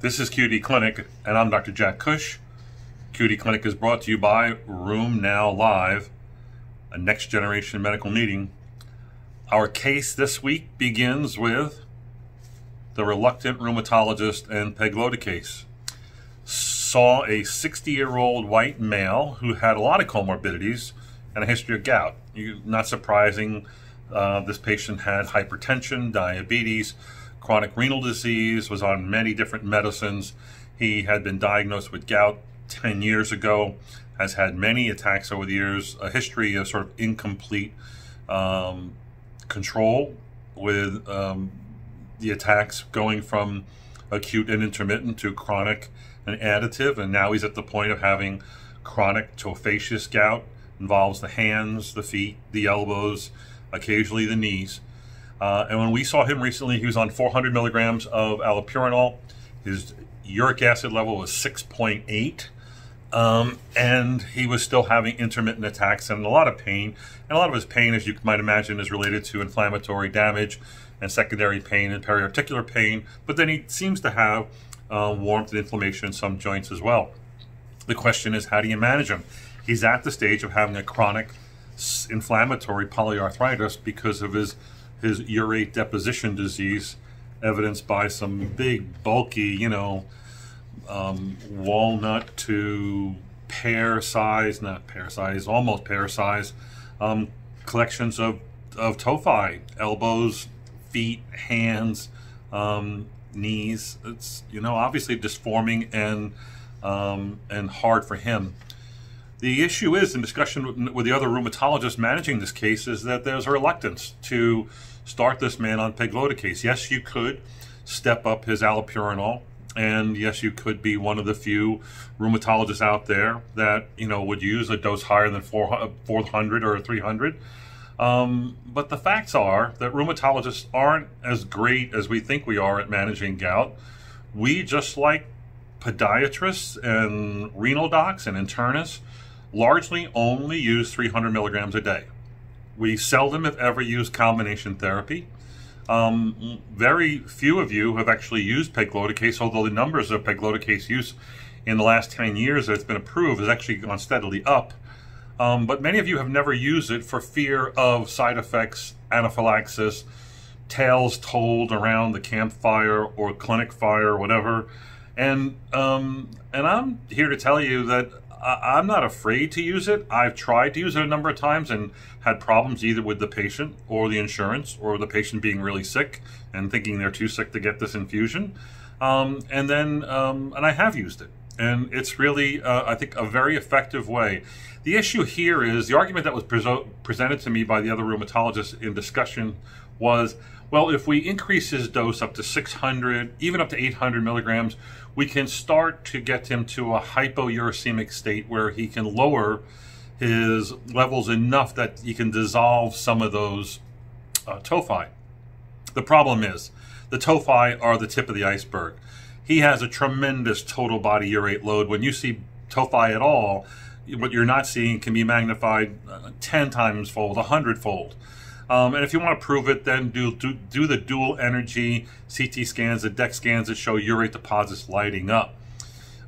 This is QD Clinic, and I'm Dr. Jack Cush. QD Clinic is brought to you by RheumNow Live, a next generation medical meeting. Our case this week begins with the reluctant rheumatologist and pegloticase. Saw a 60 year old white male who had a lot of comorbidities and a history of gout. You, not surprising, uh, this patient had hypertension, diabetes, chronic renal disease, was on many different medicines. He had been diagnosed with gout 10 years ago, has had many attacks over the years, a history of sort of incomplete um, control with um, the attacks going from acute and intermittent to chronic and additive. And now he's at the point of having chronic tophaceous gout, involves the hands, the feet, the elbows, occasionally the knees. Uh, and when we saw him recently, he was on 400 milligrams of allopurinol. His uric acid level was 6.8. Um, and he was still having intermittent attacks and a lot of pain. And a lot of his pain, as you might imagine, is related to inflammatory damage and secondary pain and periarticular pain. But then he seems to have uh, warmth and inflammation in some joints as well. The question is, how do you manage him? He's at the stage of having a chronic inflammatory polyarthritis because of his his urate deposition disease, evidenced by some big, bulky, you know, um, walnut to pear size, not pear size, almost pear size, um, collections of, of tophi, elbows, feet, hands, um, knees. It's, you know, obviously disforming and, um, and hard for him. The issue is, in discussion with the other rheumatologists managing this case, is that there's a reluctance to start this man on pegloticase. Yes, you could step up his allopurinol, and yes, you could be one of the few rheumatologists out there that you know would use a dose higher than 400 or 300. Um, but the facts are that rheumatologists aren't as great as we think we are at managing gout. We just like podiatrists and renal docs and internists largely only use 300 milligrams a day. We seldom, if ever, use combination therapy. Um, very few of you have actually used pegloticase, although the numbers of pegloticase use in the last 10 years that it's been approved has actually gone steadily up. Um, but many of you have never used it for fear of side effects, anaphylaxis, tales told around the campfire or clinic fire or whatever. And um, and I'm here to tell you that I'm not afraid to use it. I've tried to use it a number of times and had problems either with the patient or the insurance or the patient being really sick and thinking they're too sick to get this infusion. Um, and then, um, and I have used it. And it's really, uh, I think, a very effective way. The issue here is the argument that was pre- presented to me by the other rheumatologists in discussion was well, if we increase his dose up to 600, even up to 800 milligrams, we can start to get him to a hypouricemic state where he can lower his levels enough that he can dissolve some of those uh, tophi. The problem is the tophi are the tip of the iceberg. He has a tremendous total body urate load. When you see tophi at all, what you're not seeing can be magnified uh, 10 times fold, 100 fold. Um, and if you want to prove it, then do, do, do the dual energy CT scans, the DEX scans that show urate deposits lighting up.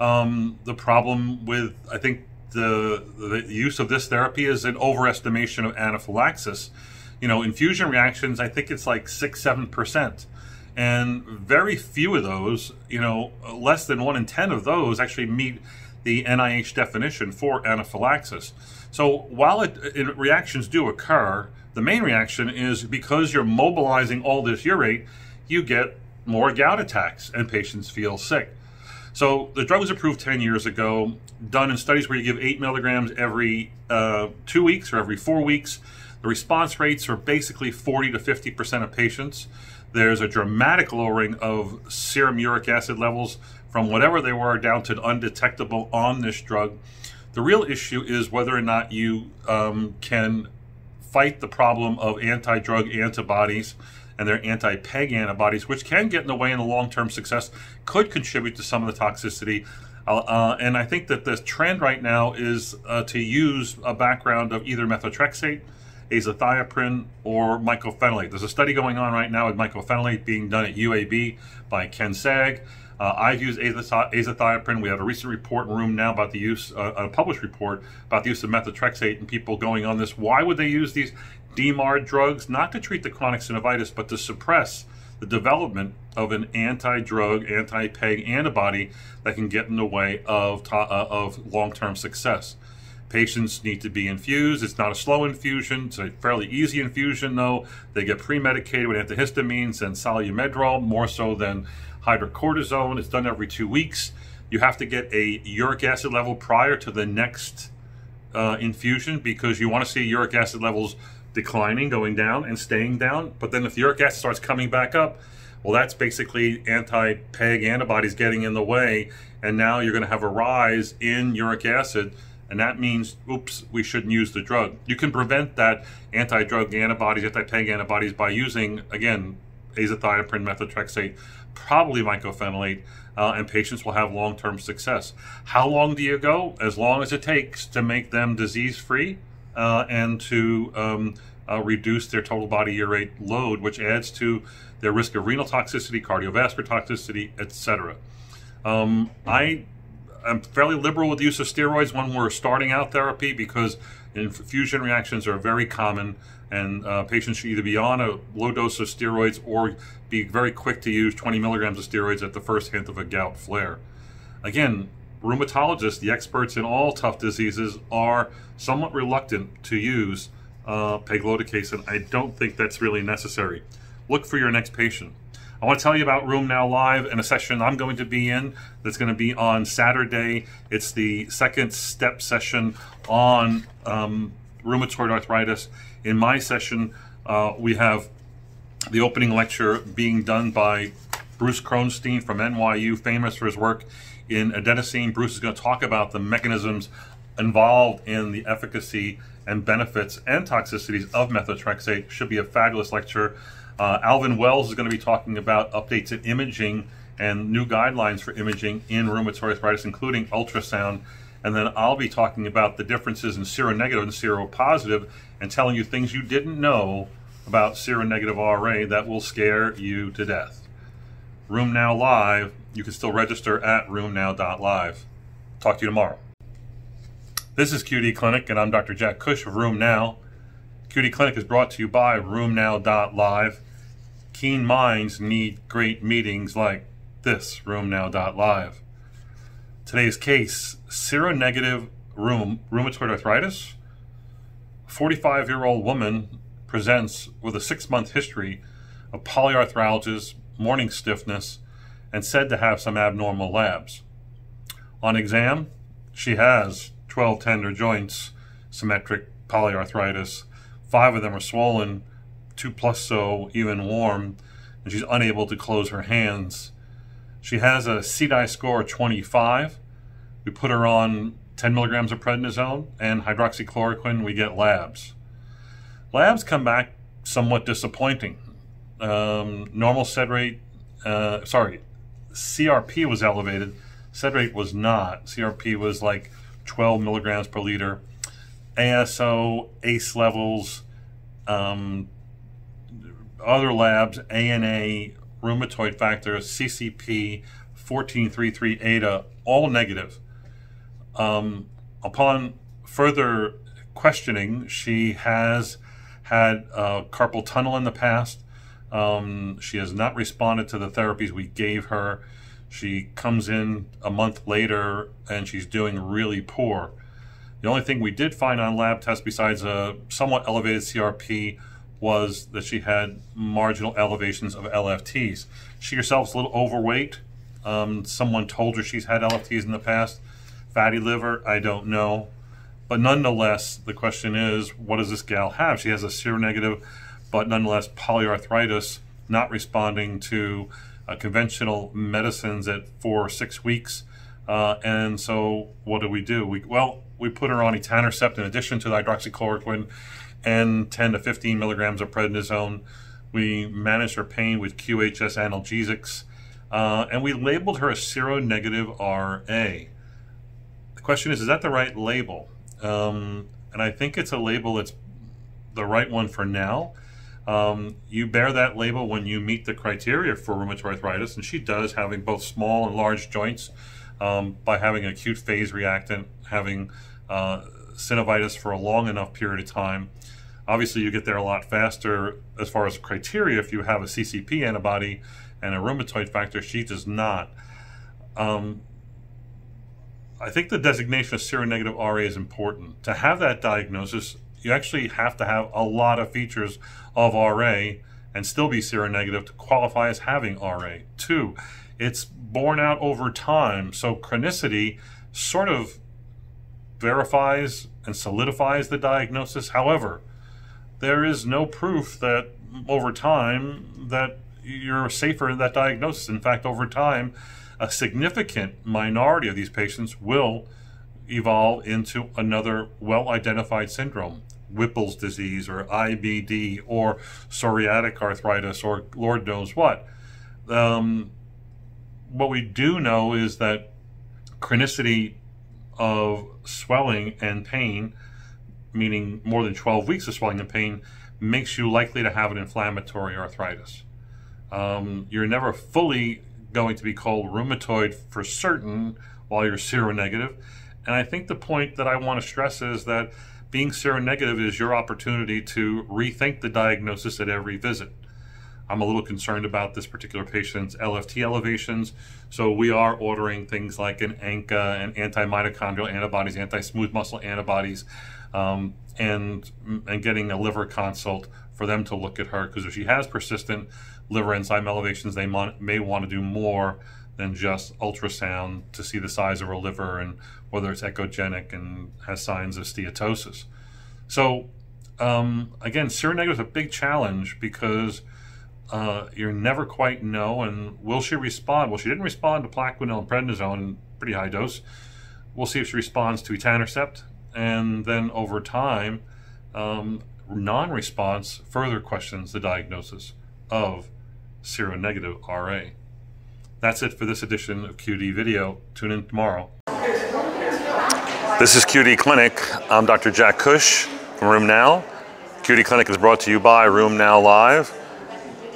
Um, the problem with, I think, the, the use of this therapy is an overestimation of anaphylaxis. You know, infusion reactions, I think it's like six, seven percent. And very few of those, you know, less than one in 10 of those actually meet the NIH definition for anaphylaxis. So while it, it, reactions do occur, the main reaction is because you're mobilizing all this urate, you get more gout attacks and patients feel sick. So the drug was approved 10 years ago, done in studies where you give 8 milligrams every uh, two weeks or every four weeks. The response rates are basically 40 to 50% of patients. There's a dramatic lowering of serum uric acid levels from whatever they were down to undetectable on this drug. The real issue is whether or not you um, can fight the problem of anti drug antibodies and their anti PEG antibodies, which can get in the way in the long term success, could contribute to some of the toxicity. Uh, uh, and I think that the trend right now is uh, to use a background of either methotrexate azathioprine or mycophenolate. There's a study going on right now with mycophenolate being done at UAB by Ken Saag. Uh, I've used azathioprine. We have a recent report in RheumNow about the use, uh, a published report about the use of methotrexate and people going on this. Why would they use these DMARD drugs? Not to treat the chronic synovitis, but to suppress the development of an anti-drug, anti-PEG antibody that can get in the way of, uh, of long-term success. Patients need to be infused. It's not a slow infusion. It's a fairly easy infusion, though. They get pre-medicated with antihistamines and Solu-Medrol, more so than hydrocortisone. It's done every two weeks. You have to get a uric acid level prior to the next uh, infusion because you want to see uric acid levels declining, going down, and staying down. But then if the uric acid starts coming back up, well, that's basically anti-PEG antibodies getting in the way, and now you're going to have a rise in uric acid and that means, oops, we shouldn't use the drug. You can prevent that anti-drug antibodies, anti-PEG antibodies by using, again, azathioprine, methotrexate, probably mycophenolate, uh, and patients will have long-term success. How long do you go? As long as it takes to make them disease-free uh, and to um, uh, reduce their total body urate load, which adds to their risk of renal toxicity, cardiovascular toxicity, etc. Um, I I'm fairly liberal with the use of steroids when we're starting out therapy because infusion reactions are very common, and uh, patients should either be on a low dose of steroids or be very quick to use 20 milligrams of steroids at the first hint of a gout flare. Again, rheumatologists, the experts in all tough diseases, are somewhat reluctant to use uh, pegloticase, and I don't think that's really necessary. Look for your next patient. I want to tell you about RheumNow Live and a session I'm going to be in that's going to be on Saturday. It's the second step session on um, rheumatoid arthritis. In my session, uh, we have the opening lecture being done by Bruce Cronstein from NYU, famous for his work in adenosine. Bruce is going to talk about the mechanisms involved in the efficacy and benefits and toxicities of methotrexate. Should be a fabulous lecture. Uh, Alvin Wells is going to be talking about updates in imaging and new guidelines for imaging in rheumatoid arthritis, including ultrasound. And then I'll be talking about the differences in seronegative and seropositive and telling you things you didn't know about seronegative RA that will scare you to death. RheumNow Live, you can still register at rheumnow.live. Talk to you tomorrow. This is QD Clinic, and I'm Dr. Jack Cush of RheumNow. QD Clinic is brought to you by RheumNow.live. Keen minds need great meetings like this, RheumNow.live. Today's case seronegative rheum, rheumatoid arthritis. 45 year old woman presents with a six month history of polyarthralgias, morning stiffness, and said to have some abnormal labs. On exam, she has 12 tender joints, symmetric polyarthritis, Five of them are swollen, two plus so even warm, and she's unable to close her hands. She has a CDAI score of 25. We put her on 10 milligrams of prednisone and hydroxychloroquine. We get labs. Labs come back somewhat disappointing. Um, normal sed rate, uh, sorry, CRP was elevated. Sed rate was not. CRP was like 12 milligrams per liter. ASO, ACE levels, um, other labs, ANA, rheumatoid factor, CCP, 14-3-3 eta, all negative. Um, upon further questioning, she has had uh, carpal tunnel in the past. Um, she has not responded to the therapies we gave her. She comes in a month later and she's doing really poor. The only thing we did find on lab tests besides a somewhat elevated CRP was that she had marginal elevations of LFTs. She herself is a little overweight. Um, someone told her she's had LFTs in the past. Fatty liver, I don't know. But nonetheless, the question is, what does this gal have? She has a seronegative, but nonetheless polyarthritis, not responding to uh, conventional medicines at four or six weeks. Uh, and so, what do we do? We well, we put her on etanercept in addition to the hydroxychloroquine and 10 to 15 milligrams of prednisone. We managed her pain with QHS analgesics, uh, and we labeled her a seronegative RA. The question is, is that the right label? Um, and I think it's a label that's the right one for now. Um, you bear that label when you meet the criteria for rheumatoid arthritis, and she does, having both small and large joints, um, by having an acute phase reactant, having uh, synovitis for a long enough period of time. Obviously, you get there a lot faster as far as criteria if you have a CCP antibody and a rheumatoid factor. She does not. Um, I think the designation of seronegative RA is important. To have that diagnosis, you actually have to have a lot of features of RA and still be seronegative to qualify as having RA. Two, it's borne out over time. So chronicity sort of verifies and solidifies the diagnosis. However, there is no proof that over time that you're safer in that diagnosis. In fact, over time, a significant minority of these patients will evolve into another well identified syndrome, Whipple's disease or IBD or psoriatic arthritis or Lord knows what. Um, what we do know is that chronicity of swelling and pain, meaning more than 12 weeks of swelling and pain, makes you likely to have an inflammatory arthritis. Um, you're never fully going to be called rheumatoid for certain while you're seronegative. And I think the point that I want to stress is that being seronegative is your opportunity to rethink the diagnosis at every visit. I'm a little concerned about this particular patient's LFT elevations. So we are ordering things like an ANCA and anti-mitochondrial antibodies, anti-smooth muscle antibodies, um, and and getting a liver consult for them to look at her because if she has persistent liver enzyme elevations, they may want to do more than just ultrasound to see the size of her liver and whether it's echogenic and has signs of steatosis. So um, again, seronegative is a big challenge because uh, you never quite know. And will she respond? Well, she didn't respond to plaquenil and prednisone, pretty high dose. We'll see if she responds to etanercept. And then over time, um, non response further questions the diagnosis of seronegative RA. That's it for this edition of QD Video. Tune in tomorrow. This is QD Clinic. I'm Dr. Jack Cush from RheumNow. QD Clinic is brought to you by RheumNow Live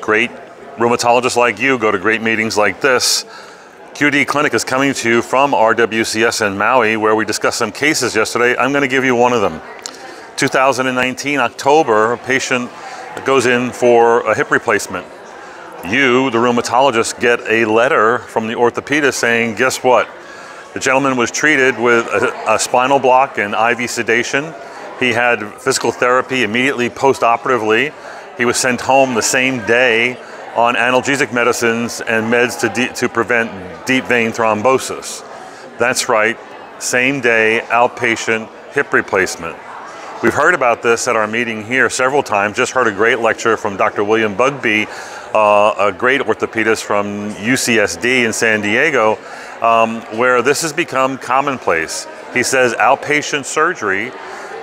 great rheumatologists like you go to great meetings like this. QD Clinic is coming to you from RWCS in Maui, where we discussed some cases yesterday. I'm going to give you one of them. 2019, October, a patient goes in for a hip replacement. You, the rheumatologist, get a letter from the orthopedist saying, guess what? The gentleman was treated with a, a spinal block and IV sedation. He had physical therapy immediately post operatively he was sent home the same day on analgesic medicines and meds to, de- to prevent deep vein thrombosis. That's right, same day outpatient hip replacement. We've heard about this at our meeting here several times. Just heard a great lecture from Dr. William Bugbee, uh, a great orthopedist from UCSD in San Diego, um, where this has become commonplace. He says outpatient surgery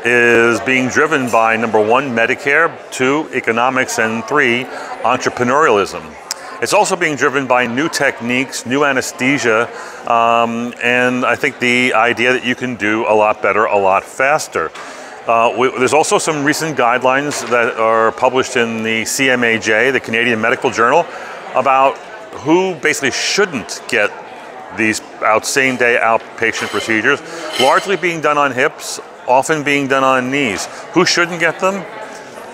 is being driven by number one, Medicare, two, economics, and three, entrepreneurialism. It's also being driven by new techniques, new anesthesia, um, and I think the idea that you can do a lot better, a lot faster. Uh, we, there's also some recent guidelines that are published in the CMAJ, the Canadian Medical Journal, about who basically shouldn't get these out same day outpatient procedures, largely being done on hips, often being done on knees. Who shouldn't get them?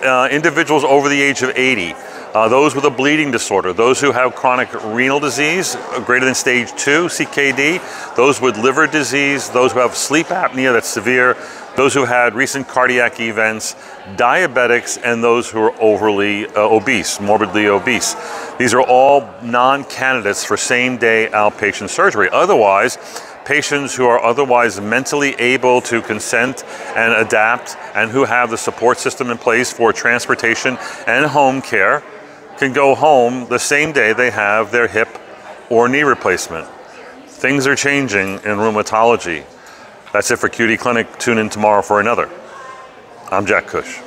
Uh, individuals over the age of 80. Uh, those with a bleeding disorder, those who have chronic renal disease uh, greater than stage 2, CKD, those with liver disease, those who have sleep apnea that's severe, those who had recent cardiac events, diabetics, and those who are overly uh, obese, morbidly obese. These are all non candidates for same day outpatient surgery. Otherwise, patients who are otherwise mentally able to consent and adapt and who have the support system in place for transportation and home care can go home the same day they have their hip or knee replacement. Things are changing in rheumatology. That's it for QD Clinic. Tune in tomorrow for another. I'm Jack Cush.